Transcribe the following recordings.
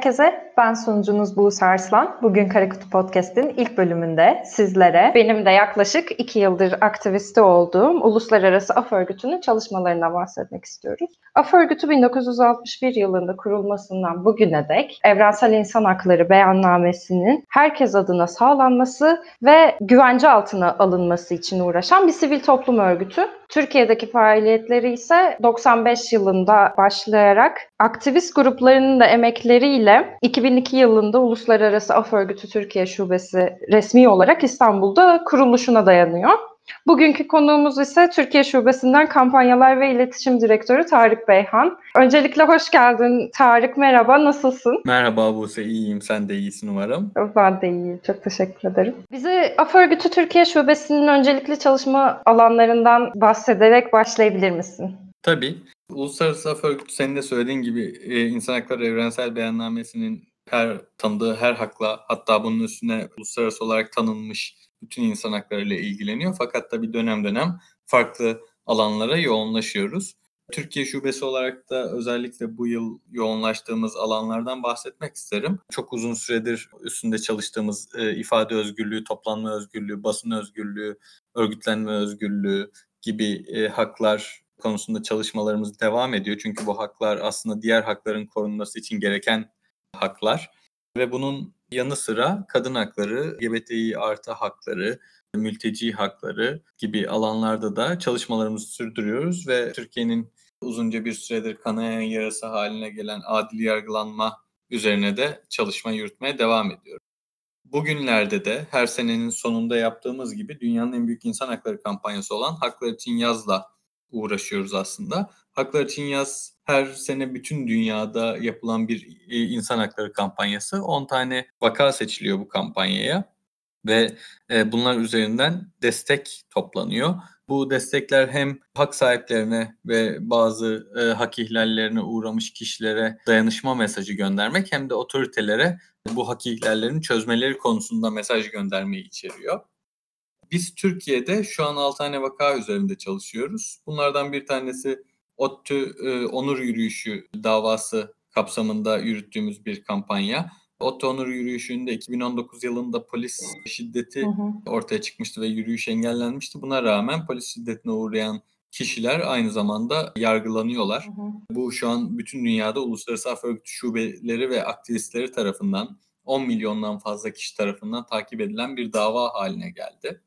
quer? Ben sunucunuz Buse Arslan. Bugün Karakutu Podcast'in ilk bölümünde sizlere benim de yaklaşık iki yıldır aktivisti olduğum Uluslararası Af Örgütü'nün çalışmalarından bahsetmek istiyoruz. Af Örgütü 1961 yılında kurulmasından bugüne dek Evrensel İnsan Hakları Beyannamesi'nin herkes adına sağlanması ve güvence altına alınması için uğraşan bir sivil toplum örgütü. Türkiye'deki faaliyetleri ise 95 yılında başlayarak aktivist gruplarının da emekleriyle 2002 yılında Uluslararası Af Örgütü Türkiye Şubesi resmi olarak İstanbul'da kuruluşuna dayanıyor. Bugünkü konuğumuz ise Türkiye Şubesi'nden Kampanyalar ve İletişim Direktörü Tarık Beyhan. Öncelikle hoş geldin Tarık, merhaba, nasılsın? Merhaba Buse, iyiyim. Sen de iyisin umarım. Ben de iyiyim, çok teşekkür ederim. Bize Af Örgütü Türkiye Şubesi'nin öncelikli çalışma alanlarından bahsederek başlayabilir misin? Tabii. Uluslararası Af Örgütü senin de söylediğin gibi e, İnsan Hakları Evrensel Beyannamesi'nin her tanıdığı her hakla hatta bunun üstüne uluslararası olarak tanınmış bütün insan hakları ile ilgileniyor. Fakat da bir dönem dönem farklı alanlara yoğunlaşıyoruz. Türkiye Şubesi olarak da özellikle bu yıl yoğunlaştığımız alanlardan bahsetmek isterim. Çok uzun süredir üstünde çalıştığımız e, ifade özgürlüğü, toplanma özgürlüğü, basın özgürlüğü, örgütlenme özgürlüğü gibi e, haklar konusunda çalışmalarımız devam ediyor. Çünkü bu haklar aslında diğer hakların korunması için gereken haklar. Ve bunun yanı sıra kadın hakları, LGBTİ artı hakları, mülteci hakları gibi alanlarda da çalışmalarımızı sürdürüyoruz ve Türkiye'nin uzunca bir süredir kanayan yarası haline gelen adil yargılanma üzerine de çalışma yürütmeye devam ediyoruz. Bugünlerde de her senenin sonunda yaptığımız gibi dünyanın en büyük insan hakları kampanyası olan Haklar için Yaz'la uğraşıyoruz aslında. Haklar için Yaz her sene bütün dünyada yapılan bir e, insan hakları kampanyası. 10 tane vaka seçiliyor bu kampanyaya ve e, bunlar üzerinden destek toplanıyor. Bu destekler hem hak sahiplerine ve bazı e, hak ihlallerine uğramış kişilere dayanışma mesajı göndermek hem de otoritelere bu hak ihlallerini çözmeleri konusunda mesaj göndermeyi içeriyor. Biz Türkiye'de şu an 6 tane vaka üzerinde çalışıyoruz. Bunlardan bir tanesi ODTÜ e, Onur Yürüyüşü davası kapsamında yürüttüğümüz bir kampanya. ODTÜ Onur Yürüyüşü'nde 2019 yılında polis şiddeti hı hı. ortaya çıkmıştı ve yürüyüş engellenmişti. Buna rağmen polis şiddetine uğrayan kişiler aynı zamanda yargılanıyorlar. Hı hı. Bu şu an bütün dünyada uluslararası af örgütü şubeleri ve aktivistleri tarafından 10 milyondan fazla kişi tarafından takip edilen bir dava haline geldi.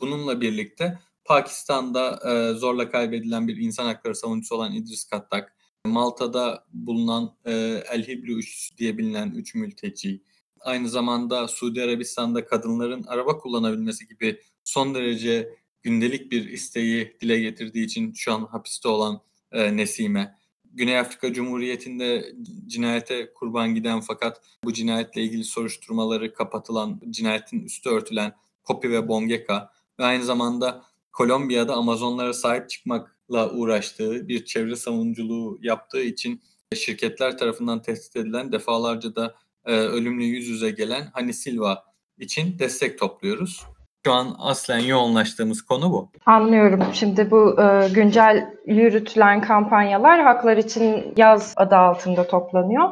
Bununla birlikte Pakistan'da e, zorla kaybedilen bir insan hakları savunucusu olan İdris Kattak, Malta'da bulunan e, El Hibri üçlüsü diye bilinen üç mülteci, aynı zamanda Suudi Arabistan'da kadınların araba kullanabilmesi gibi son derece gündelik bir isteği dile getirdiği için şu an hapiste olan e, Nesime, Güney Afrika Cumhuriyeti'nde cinayete kurban giden fakat bu cinayetle ilgili soruşturmaları kapatılan, cinayetin üstü örtülen Kopi ve Bongeka ve aynı zamanda Kolombiya'da Amazonlara sahip çıkmakla uğraştığı bir çevre savunuculuğu yaptığı için şirketler tarafından tespit edilen defalarca da e, ölümle yüz yüze gelen Hani Silva için destek topluyoruz. Şu an aslen yoğunlaştığımız konu bu. Anlıyorum. Şimdi bu e, güncel yürütülen kampanyalar haklar için yaz adı altında toplanıyor.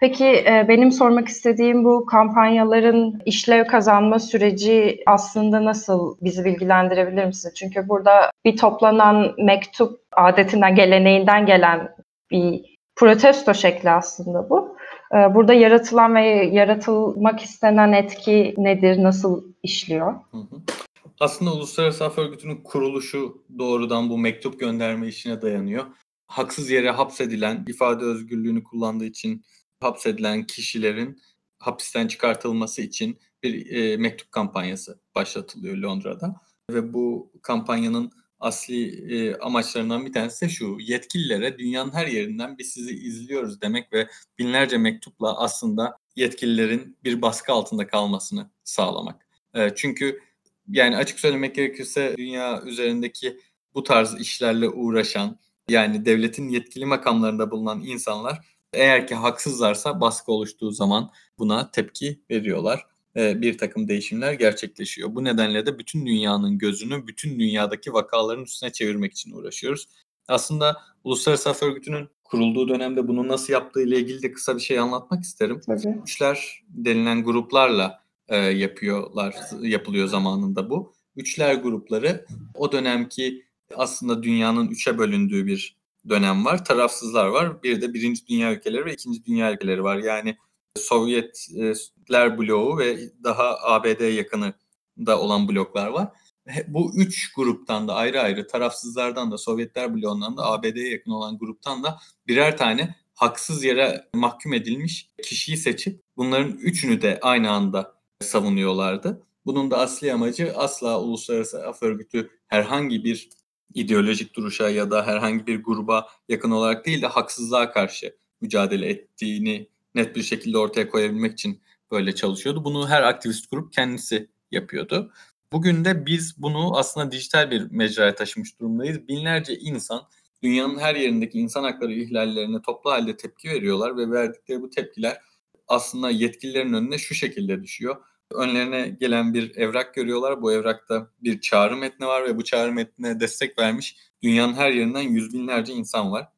Peki e, benim sormak istediğim bu kampanyaların işlev kazanma süreci aslında nasıl bizi bilgilendirebilir misin? Çünkü burada bir toplanan mektup adetinden, geleneğinden gelen bir protesto şekli aslında bu. E, burada yaratılan ve yaratılmak istenen etki nedir, nasıl işliyor? Aslında Uluslararası Af Örgütü'nün kuruluşu doğrudan bu mektup gönderme işine dayanıyor. Haksız yere hapsedilen, ifade özgürlüğünü kullandığı için hapsedilen kişilerin hapisten çıkartılması için bir e, mektup kampanyası başlatılıyor Londra'da. Ve bu kampanyanın asli e, amaçlarından bir tanesi de şu. Yetkililere dünyanın her yerinden biz sizi izliyoruz demek ve binlerce mektupla aslında yetkililerin bir baskı altında kalmasını sağlamak. E, çünkü yani açık söylemek gerekirse dünya üzerindeki bu tarz işlerle uğraşan yani devletin yetkili makamlarında bulunan insanlar eğer ki haksızlarsa baskı oluştuğu zaman buna tepki veriyorlar. Bir takım değişimler gerçekleşiyor. Bu nedenle de bütün dünyanın gözünü bütün dünyadaki vakaların üstüne çevirmek için uğraşıyoruz. Aslında Uluslararası Af Örgütü'nün kurulduğu dönemde bunu nasıl yaptığı ile ilgili de kısa bir şey anlatmak isterim. Tabii. Üçler denilen gruplarla e, yapıyorlar, yapılıyor zamanında bu. Üçler grupları o dönemki aslında dünyanın üçe bölündüğü bir dönem var. Tarafsızlar var. Bir de birinci dünya ülkeleri ve ikinci dünya ülkeleri var. Yani Sovyetler bloğu ve daha ABD yakını da olan bloklar var. Bu üç gruptan da ayrı ayrı tarafsızlardan da Sovyetler bloğundan da ABD'ye yakın olan gruptan da birer tane haksız yere mahkum edilmiş kişiyi seçip bunların üçünü de aynı anda savunuyorlardı. Bunun da asli amacı asla Uluslararası Af Örgütü herhangi bir ideolojik duruşa ya da herhangi bir gruba yakın olarak değil de haksızlığa karşı mücadele ettiğini net bir şekilde ortaya koyabilmek için böyle çalışıyordu. Bunu her aktivist grup kendisi yapıyordu. Bugün de biz bunu aslında dijital bir mecraya taşımış durumdayız. Binlerce insan dünyanın her yerindeki insan hakları ihlallerine toplu halde tepki veriyorlar ve verdikleri bu tepkiler aslında yetkililerin önüne şu şekilde düşüyor. Önlerine gelen bir evrak görüyorlar. Bu evrakta bir çağrı metni var ve bu çağrı metnine destek vermiş dünyanın her yerinden yüz binlerce insan var.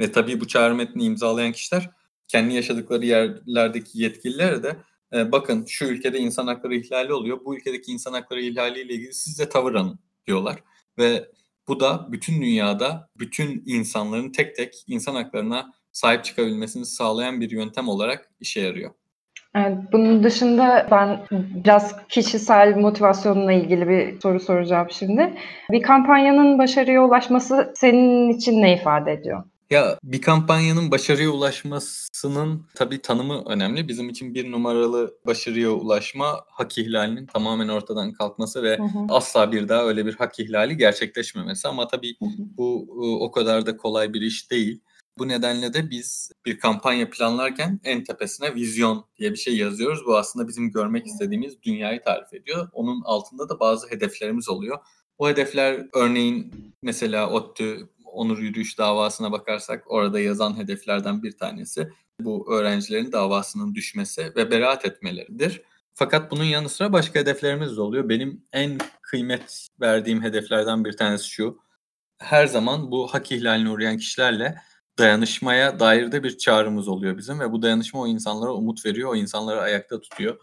Ve tabii bu çağrı metnini imzalayan kişiler kendi yaşadıkları yerlerdeki yetkililer de e, bakın şu ülkede insan hakları ihlali oluyor. Bu ülkedeki insan hakları ihlaliyle ilgili siz de tavır alın diyorlar. Ve bu da bütün dünyada bütün insanların tek tek insan haklarına sahip çıkabilmesini sağlayan bir yöntem olarak işe yarıyor. Evet, bunun dışında ben biraz kişisel motivasyonla ilgili bir soru soracağım şimdi. Bir kampanyanın başarıya ulaşması senin için ne ifade ediyor? Ya bir kampanyanın başarıya ulaşmasının tabii tanımı önemli. Bizim için bir numaralı başarıya ulaşma hak ihlalinin tamamen ortadan kalkması ve hı hı. asla bir daha öyle bir hak ihlali gerçekleşmemesi. Ama tabii hı hı. bu o kadar da kolay bir iş değil. Bu nedenle de biz bir kampanya planlarken en tepesine vizyon diye bir şey yazıyoruz. Bu aslında bizim görmek istediğimiz dünyayı tarif ediyor. Onun altında da bazı hedeflerimiz oluyor. O hedefler örneğin mesela ODTÜ onur yürüyüş davasına bakarsak orada yazan hedeflerden bir tanesi bu öğrencilerin davasının düşmesi ve beraat etmeleridir. Fakat bunun yanı sıra başka hedeflerimiz de oluyor. Benim en kıymet verdiğim hedeflerden bir tanesi şu. Her zaman bu hak ihlaline uğrayan kişilerle dayanışmaya dair de bir çağrımız oluyor bizim ve bu dayanışma o insanlara umut veriyor, o insanları ayakta tutuyor.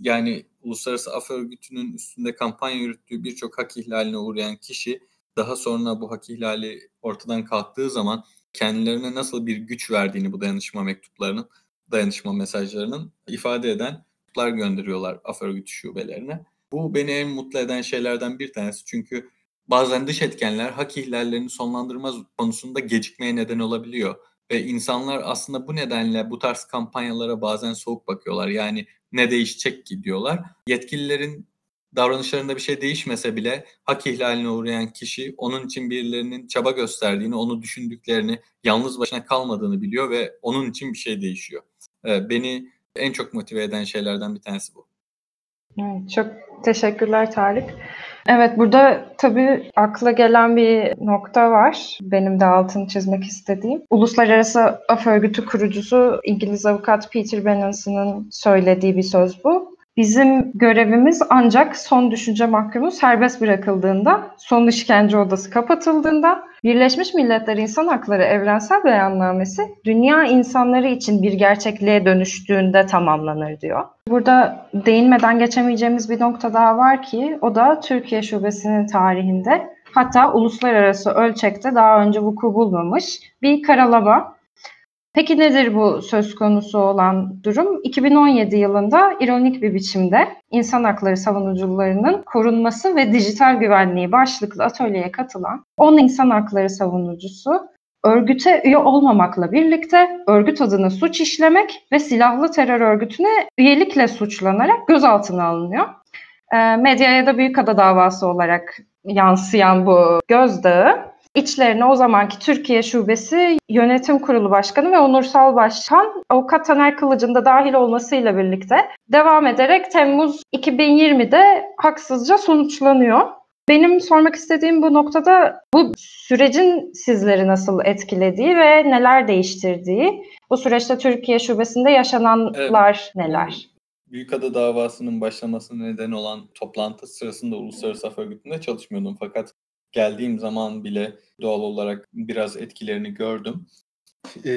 Yani Uluslararası Af Örgütü'nün üstünde kampanya yürüttüğü birçok hak ihlaline uğrayan kişi daha sonra bu hak ihlali ortadan kalktığı zaman kendilerine nasıl bir güç verdiğini bu dayanışma mektuplarının, dayanışma mesajlarının ifade eden mektuplar gönderiyorlar af örgütü şubelerine. Bu beni en mutlu eden şeylerden bir tanesi çünkü bazen dış etkenler hak ihlallerini sonlandırma konusunda gecikmeye neden olabiliyor. Ve insanlar aslında bu nedenle bu tarz kampanyalara bazen soğuk bakıyorlar. Yani ne değişecek ki diyorlar. Yetkililerin davranışlarında bir şey değişmese bile hak ihlaline uğrayan kişi onun için birilerinin çaba gösterdiğini, onu düşündüklerini, yalnız başına kalmadığını biliyor ve onun için bir şey değişiyor. Beni en çok motive eden şeylerden bir tanesi bu. Çok teşekkürler Tarık. Evet burada tabii akla gelen bir nokta var. Benim de altını çizmek istediğim. Uluslararası Af Örgütü kurucusu İngiliz avukat Peter Benenson'ın söylediği bir söz bu. Bizim görevimiz ancak son düşünce mahkumu serbest bırakıldığında, son işkence odası kapatıldığında, Birleşmiş Milletler İnsan Hakları Evrensel Beyannamesi dünya insanları için bir gerçekliğe dönüştüğünde tamamlanır diyor. Burada değinmeden geçemeyeceğimiz bir nokta daha var ki o da Türkiye Şubesi'nin tarihinde hatta uluslararası ölçekte daha önce vuku bulmamış bir karalama Peki nedir bu söz konusu olan durum? 2017 yılında ironik bir biçimde insan hakları savunucularının korunması ve dijital güvenliği başlıklı atölyeye katılan 10 insan hakları savunucusu örgüte üye olmamakla birlikte örgüt adına suç işlemek ve silahlı terör örgütüne üyelikle suçlanarak gözaltına alınıyor. E, medyaya da Büyükada davası olarak yansıyan bu gözdağı İçlerine o zamanki Türkiye Şubesi Yönetim Kurulu Başkanı ve Onursal Başkan Avukat Taner Kılıç'ın da dahil olmasıyla birlikte devam ederek Temmuz 2020'de haksızca sonuçlanıyor. Benim sormak istediğim bu noktada bu sürecin sizleri nasıl etkilediği ve neler değiştirdiği, bu süreçte Türkiye Şubesi'nde yaşananlar evet. neler? Büyükada davasının başlamasına neden olan toplantı sırasında Uluslararası Af Örgütü'nde çalışmıyordum fakat geldiğim zaman bile doğal olarak biraz etkilerini gördüm.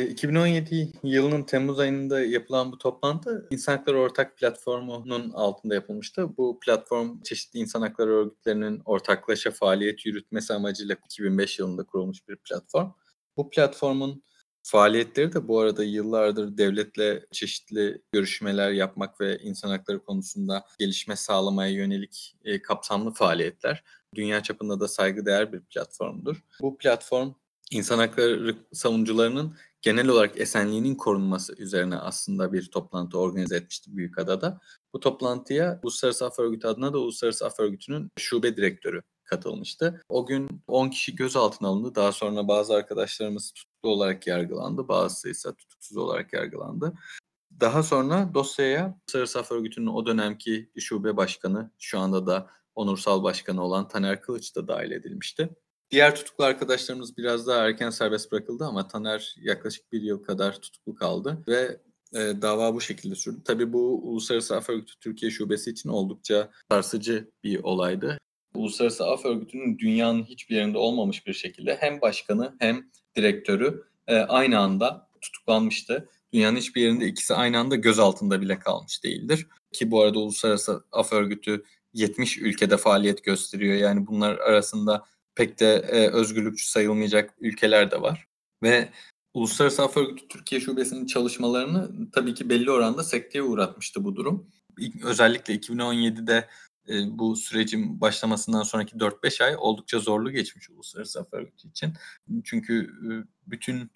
2017 yılının Temmuz ayında yapılan bu toplantı İnsan Hakları Ortak Platformu'nun altında yapılmıştı. Bu platform çeşitli insan hakları örgütlerinin ortaklaşa faaliyet yürütmesi amacıyla 2005 yılında kurulmuş bir platform. Bu platformun faaliyetleri de bu arada yıllardır devletle çeşitli görüşmeler yapmak ve insan hakları konusunda gelişme sağlamaya yönelik e, kapsamlı faaliyetler. Dünya çapında da saygıdeğer bir platformdur. Bu platform insan hakları savunucularının genel olarak esenliğinin korunması üzerine aslında bir toplantı organize etmişti Büyükada'da. Bu toplantıya Uluslararası Af Örgütü adına da Uluslararası Af Örgütü'nün şube direktörü katılmıştı. O gün 10 kişi gözaltına alındı. Daha sonra bazı arkadaşlarımız tutuklu olarak yargılandı. Bazısı ise tutuksuz olarak yargılandı. Daha sonra dosyaya Uluslararası Af Örgütü'nün o dönemki şube başkanı, şu anda da onursal başkanı olan Taner Kılıç da dahil edilmişti. Diğer tutuklu arkadaşlarımız biraz daha erken serbest bırakıldı ama Taner yaklaşık bir yıl kadar tutuklu kaldı ve e, dava bu şekilde sürdü. Tabii bu Uluslararası Af Örgütü Türkiye Şubesi için oldukça sarsıcı bir olaydı. Uluslararası Af Örgütü'nün dünyanın hiçbir yerinde olmamış bir şekilde hem başkanı hem direktörü e, aynı anda tutuklanmıştı. Dünyanın hiçbir yerinde ikisi aynı anda gözaltında bile kalmış değildir. Ki bu arada Uluslararası Af Örgütü 70 ülkede faaliyet gösteriyor. Yani bunlar arasında pek de e, özgürlükçü sayılmayacak ülkeler de var. Ve Uluslararası Af Örgütü Türkiye Şubesi'nin çalışmalarını tabii ki belli oranda sekteye uğratmıştı bu durum. Özellikle 2017'de e, bu sürecin başlamasından sonraki 4-5 ay oldukça zorlu geçmiş Uluslararası Af Örgütü için. Çünkü e, bütün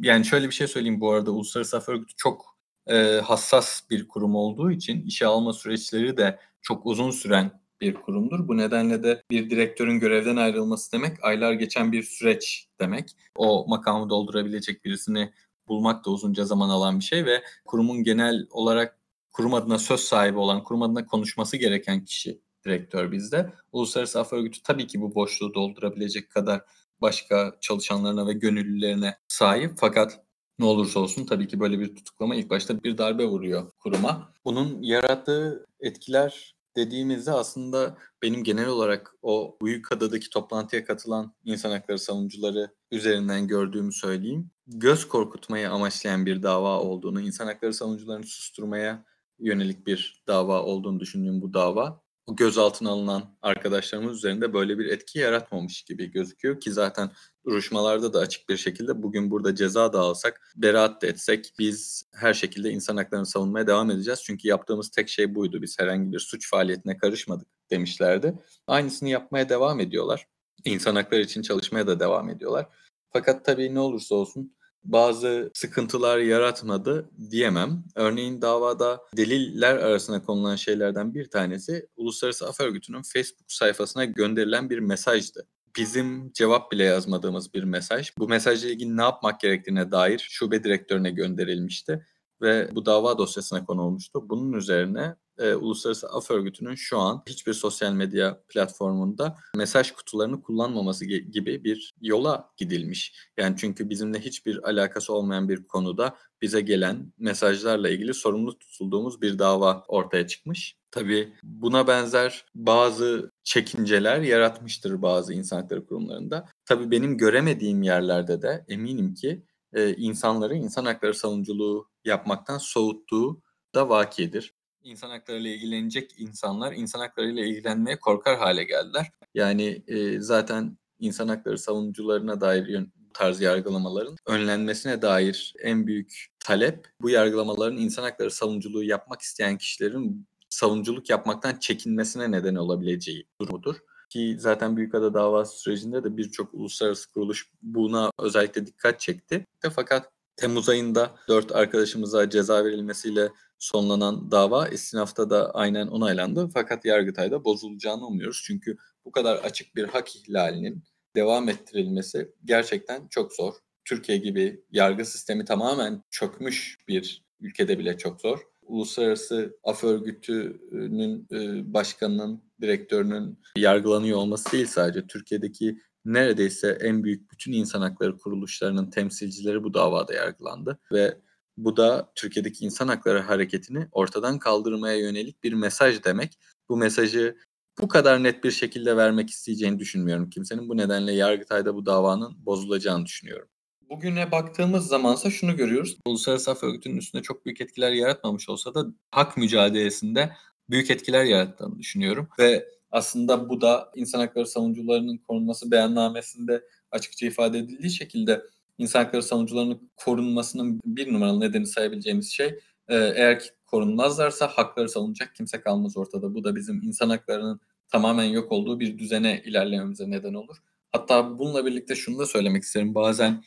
yani şöyle bir şey söyleyeyim bu arada Uluslararası Af Örgütü çok e, hassas bir kurum olduğu için işe alma süreçleri de çok uzun süren bir kurumdur. Bu nedenle de bir direktörün görevden ayrılması demek aylar geçen bir süreç demek. O makamı doldurabilecek birisini bulmak da uzunca zaman alan bir şey ve kurumun genel olarak kurum adına söz sahibi olan, kurum adına konuşması gereken kişi direktör bizde. Uluslararası Af Örgütü tabii ki bu boşluğu doldurabilecek kadar başka çalışanlarına ve gönüllülerine sahip fakat ne olursa olsun tabii ki böyle bir tutuklama ilk başta bir darbe vuruyor kuruma. Bunun yarattığı etkiler dediğimizde aslında benim genel olarak o büyük adadaki toplantıya katılan insan hakları savunucuları üzerinden gördüğümü söyleyeyim. Göz korkutmayı amaçlayan bir dava olduğunu, insan hakları savunucularını susturmaya yönelik bir dava olduğunu düşündüğüm bu dava o gözaltına alınan arkadaşlarımız üzerinde böyle bir etki yaratmamış gibi gözüküyor ki zaten duruşmalarda da açık bir şekilde bugün burada ceza da alsak, beraat da etsek biz her şekilde insan haklarını savunmaya devam edeceğiz. Çünkü yaptığımız tek şey buydu. Biz herhangi bir suç faaliyetine karışmadık demişlerdi. Aynısını yapmaya devam ediyorlar. İnsan hakları için çalışmaya da devam ediyorlar. Fakat tabii ne olursa olsun bazı sıkıntılar yaratmadı diyemem. Örneğin davada deliller arasına konulan şeylerden bir tanesi Uluslararası Af Örgütü'nün Facebook sayfasına gönderilen bir mesajdı. Bizim cevap bile yazmadığımız bir mesaj. Bu mesajla ilgili ne yapmak gerektiğine dair şube direktörüne gönderilmişti ve bu dava dosyasına konu olmuştu. Bunun üzerine e, Uluslararası Af Örgütü'nün şu an hiçbir sosyal medya platformunda mesaj kutularını kullanmaması gibi bir yola gidilmiş. Yani çünkü bizimle hiçbir alakası olmayan bir konuda bize gelen mesajlarla ilgili sorumlu tutulduğumuz bir dava ortaya çıkmış. Tabii buna benzer bazı çekinceler yaratmıştır bazı insan hakları kurumlarında. Tabii benim göremediğim yerlerde de eminim ki e, insanları insan hakları savunuculuğu yapmaktan soğuttuğu da vakidir insan hakları ile ilgilenecek insanlar insan hakları ile ilgilenmeye korkar hale geldiler. Yani e, zaten insan hakları savunucularına dair bu tarz yargılamaların önlenmesine dair en büyük talep bu yargılamaların insan hakları savunuculuğu yapmak isteyen kişilerin savunuculuk yapmaktan çekinmesine neden olabileceği durumudur. Ki zaten Büyükada davası sürecinde de birçok uluslararası kuruluş buna özellikle dikkat çekti. Fakat Temmuz ayında dört arkadaşımıza ceza verilmesiyle sonlanan dava istinafta da aynen onaylandı. Fakat Yargıtay'da bozulacağını umuyoruz. Çünkü bu kadar açık bir hak ihlalinin devam ettirilmesi gerçekten çok zor. Türkiye gibi yargı sistemi tamamen çökmüş bir ülkede bile çok zor. Uluslararası Af Örgütü'nün e, başkanının, direktörünün yargılanıyor olması değil sadece Türkiye'deki neredeyse en büyük bütün insan hakları kuruluşlarının temsilcileri bu davada yargılandı ve bu da Türkiye'deki insan hakları hareketini ortadan kaldırmaya yönelik bir mesaj demek. Bu mesajı bu kadar net bir şekilde vermek isteyeceğini düşünmüyorum kimsenin. Bu nedenle Yargıtay'da bu davanın bozulacağını düşünüyorum. Bugüne baktığımız zamansa şunu görüyoruz. Uluslararası Af Örgütü'nün üstünde çok büyük etkiler yaratmamış olsa da hak mücadelesinde büyük etkiler yarattığını düşünüyorum. Ve aslında bu da insan hakları savunucularının korunması beyannamesinde açıkça ifade edildiği şekilde insan hakları savunucularının korunmasının bir numaralı nedeni sayabileceğimiz şey e, eğer ki korunmazlarsa hakları savunacak kimse kalmaz ortada. Bu da bizim insan haklarının tamamen yok olduğu bir düzene ilerlememize neden olur. Hatta bununla birlikte şunu da söylemek isterim. Bazen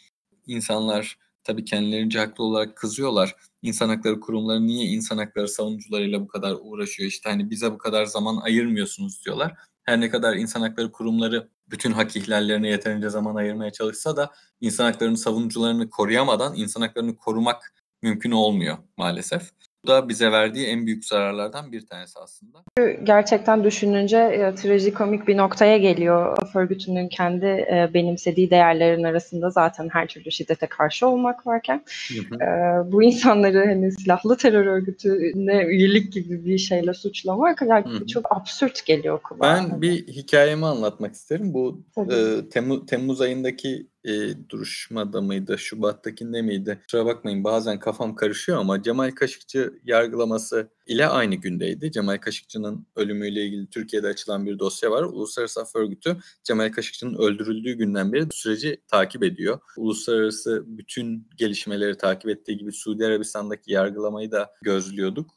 insanlar tabii kendilerince haklı olarak kızıyorlar. İnsan hakları kurumları niye insan hakları savunucularıyla bu kadar uğraşıyor? İşte hani bize bu kadar zaman ayırmıyorsunuz diyorlar. Her ne kadar insan hakları kurumları bütün hak ihlallerine yeterince zaman ayırmaya çalışsa da insan haklarının savunucularını koruyamadan insan haklarını korumak mümkün olmuyor maalesef. Bu da bize verdiği en büyük zararlardan bir tanesi aslında. Gerçekten düşününce e, trajikomik bir noktaya geliyor. Örgütünün kendi e, benimsediği değerlerin arasında zaten her türlü şiddete karşı olmak varken hı hı. E, bu insanları hani silahlı terör örgütüne üyelik gibi bir şeyle suçlamak hı. çok absürt geliyor kulağa. Ben bir hikayemi anlatmak isterim. Bu e, Temmuz, Temmuz ayındaki e, duruşmada mıydı, Şubat'takinde miydi? Kusura bakmayın bazen kafam karışıyor ama Cemal Kaşıkçı yargılaması ile aynı gündeydi. Cemal Kaşıkçı'nın ölümüyle ilgili Türkiye'de açılan bir dosya var. Uluslararası Af Örgütü Cemal Kaşıkçı'nın öldürüldüğü günden beri süreci takip ediyor. Uluslararası bütün gelişmeleri takip ettiği gibi Suudi Arabistan'daki yargılamayı da gözlüyorduk.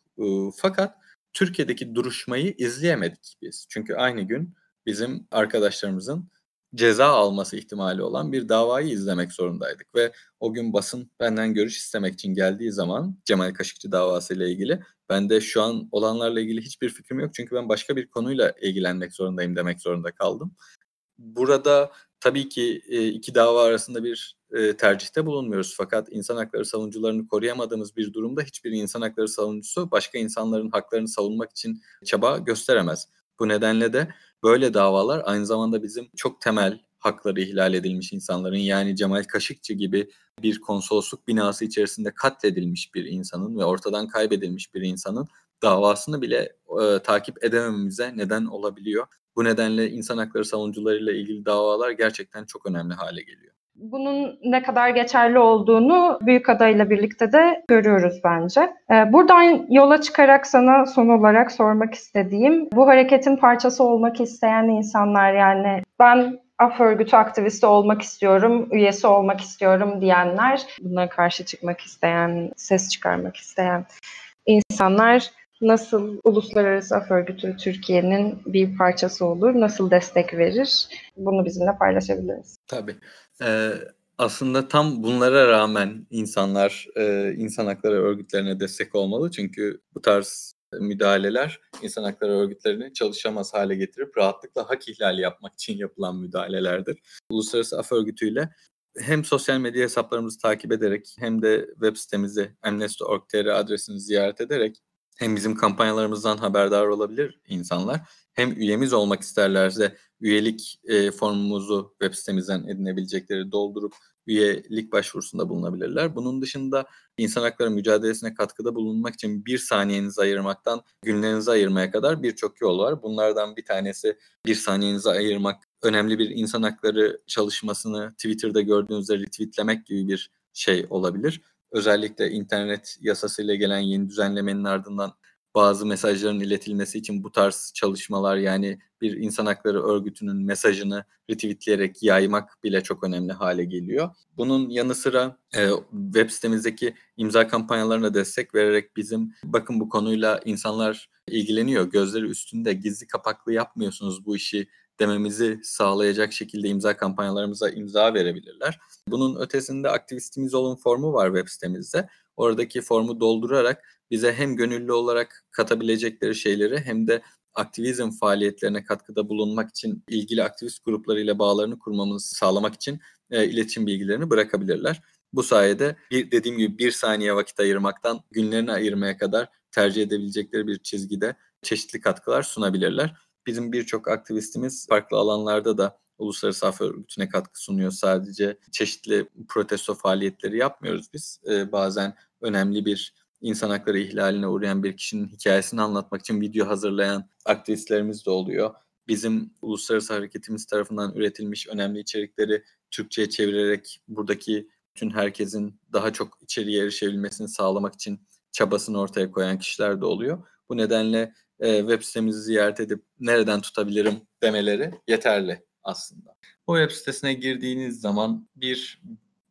Fakat Türkiye'deki duruşmayı izleyemedik biz. Çünkü aynı gün bizim arkadaşlarımızın ceza alması ihtimali olan bir davayı izlemek zorundaydık ve o gün basın benden görüş istemek için geldiği zaman Cemal Kaşıkçı davası ile ilgili ben de şu an olanlarla ilgili hiçbir fikrim yok çünkü ben başka bir konuyla ilgilenmek zorundayım demek zorunda kaldım. Burada tabii ki iki dava arasında bir tercihte bulunmuyoruz fakat insan hakları savunucularını koruyamadığımız bir durumda hiçbir insan hakları savunucusu başka insanların haklarını savunmak için çaba gösteremez. Bu nedenle de böyle davalar aynı zamanda bizim çok temel hakları ihlal edilmiş insanların yani Cemal Kaşıkçı gibi bir konsolosluk binası içerisinde katledilmiş bir insanın ve ortadan kaybedilmiş bir insanın davasını bile e, takip edemememize neden olabiliyor. Bu nedenle insan hakları savunucularıyla ilgili davalar gerçekten çok önemli hale geliyor bunun ne kadar geçerli olduğunu büyük adayla birlikte de görüyoruz bence. Ee, buradan yola çıkarak sana son olarak sormak istediğim bu hareketin parçası olmak isteyen insanlar yani ben af örgütü aktivisti olmak istiyorum, üyesi olmak istiyorum diyenler, buna karşı çıkmak isteyen, ses çıkarmak isteyen insanlar nasıl Uluslararası Af Örgütü Türkiye'nin bir parçası olur, nasıl destek verir? Bunu bizimle paylaşabiliriz. Tabii. Ee, aslında tam bunlara rağmen insanlar e, insan hakları örgütlerine destek olmalı. Çünkü bu tarz müdahaleler insan hakları örgütlerini çalışamaz hale getirip rahatlıkla hak ihlali yapmak için yapılan müdahalelerdir. Uluslararası Af Örgütü ile hem sosyal medya hesaplarımızı takip ederek hem de web sitemizi amnesty.org.tr adresini ziyaret ederek hem bizim kampanyalarımızdan haberdar olabilir insanlar hem üyemiz olmak isterlerse üyelik e, formumuzu web sitemizden edinebilecekleri doldurup üyelik başvurusunda bulunabilirler. Bunun dışında insan hakları mücadelesine katkıda bulunmak için bir saniyenizi ayırmaktan günlerinizi ayırmaya kadar birçok yol var. Bunlardan bir tanesi bir saniyenizi ayırmak, önemli bir insan hakları çalışmasını Twitter'da gördüğünüzde retweetlemek gibi bir şey olabilir. Özellikle internet yasasıyla gelen yeni düzenlemenin ardından bazı mesajların iletilmesi için bu tarz çalışmalar yani bir insan hakları örgütünün mesajını retweetleyerek yaymak bile çok önemli hale geliyor. Bunun yanı sıra e, web sitemizdeki imza kampanyalarına destek vererek bizim bakın bu konuyla insanlar ilgileniyor. Gözleri üstünde gizli kapaklı yapmıyorsunuz bu işi dememizi sağlayacak şekilde imza kampanyalarımıza imza verebilirler. Bunun ötesinde aktivistimiz olun formu var web sitemizde. Oradaki formu doldurarak bize hem gönüllü olarak katabilecekleri şeyleri hem de aktivizm faaliyetlerine katkıda bulunmak için ilgili aktivist gruplarıyla bağlarını kurmamızı sağlamak için e, iletişim bilgilerini bırakabilirler. Bu sayede bir, dediğim gibi bir saniye vakit ayırmaktan günlerini ayırmaya kadar tercih edebilecekleri bir çizgide çeşitli katkılar sunabilirler. Bizim birçok aktivistimiz farklı alanlarda da Uluslararası Af Örgütü'ne katkı sunuyor. Sadece çeşitli protesto faaliyetleri yapmıyoruz biz. Ee, bazen önemli bir insan hakları ihlaline uğrayan bir kişinin hikayesini anlatmak için video hazırlayan aktivistlerimiz de oluyor. bizim uluslararası hareketimiz tarafından üretilmiş önemli içerikleri Türkçe'ye çevirerek buradaki bütün herkesin daha çok içeriye erişebilmesini sağlamak için çabasını ortaya koyan kişiler de oluyor. Bu nedenle e, web sitemizi ziyaret edip nereden tutabilirim demeleri yeterli aslında. Bu web sitesine girdiğiniz zaman bir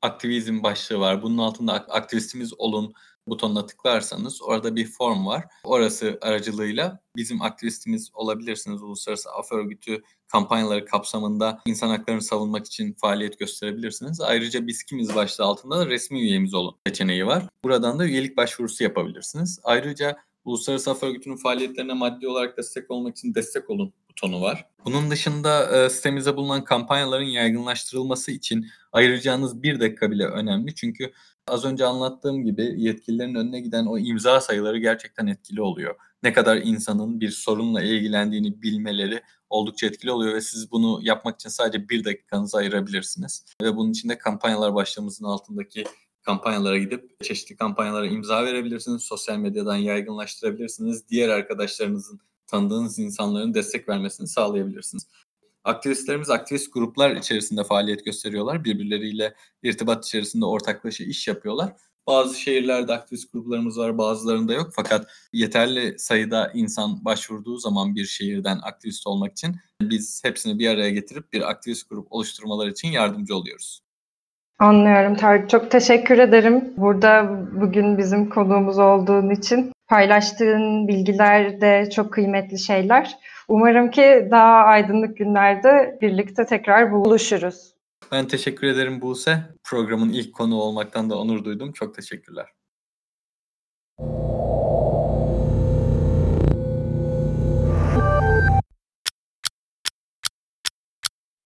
aktivizm başlığı var. Bunun altında aktivistimiz olun butonuna tıklarsanız orada bir form var. Orası aracılığıyla bizim aktivistimiz olabilirsiniz. Uluslararası Af Örgütü kampanyaları kapsamında insan haklarını savunmak için faaliyet gösterebilirsiniz. Ayrıca biz kimiz başlığı altında da resmi üyemiz olun seçeneği var. Buradan da üyelik başvurusu yapabilirsiniz. Ayrıca Uluslararası Af Örgütü'nün faaliyetlerine maddi olarak destek olmak için destek olun butonu var. Bunun dışında e, sitemizde bulunan kampanyaların yaygınlaştırılması için ayıracağınız bir dakika bile önemli. Çünkü az önce anlattığım gibi yetkililerin önüne giden o imza sayıları gerçekten etkili oluyor. Ne kadar insanın bir sorunla ilgilendiğini bilmeleri oldukça etkili oluyor ve siz bunu yapmak için sadece bir dakikanızı ayırabilirsiniz. Ve bunun için de kampanyalar başlığımızın altındaki kampanyalara gidip çeşitli kampanyalara imza verebilirsiniz. Sosyal medyadan yaygınlaştırabilirsiniz. Diğer arkadaşlarınızın, tanıdığınız insanların destek vermesini sağlayabilirsiniz. Aktivistlerimiz aktivist gruplar içerisinde faaliyet gösteriyorlar. Birbirleriyle irtibat içerisinde ortaklaşa iş yapıyorlar. Bazı şehirlerde aktivist gruplarımız var, bazılarında yok. Fakat yeterli sayıda insan başvurduğu zaman bir şehirden aktivist olmak için biz hepsini bir araya getirip bir aktivist grup oluşturmaları için yardımcı oluyoruz. Anlıyorum. Çok teşekkür ederim. Burada bugün bizim konuğumuz olduğun için. Paylaştığın bilgiler de çok kıymetli şeyler. Umarım ki daha aydınlık günlerde birlikte tekrar buluşuruz. Ben teşekkür ederim Buse. Programın ilk konu olmaktan da onur duydum. Çok teşekkürler.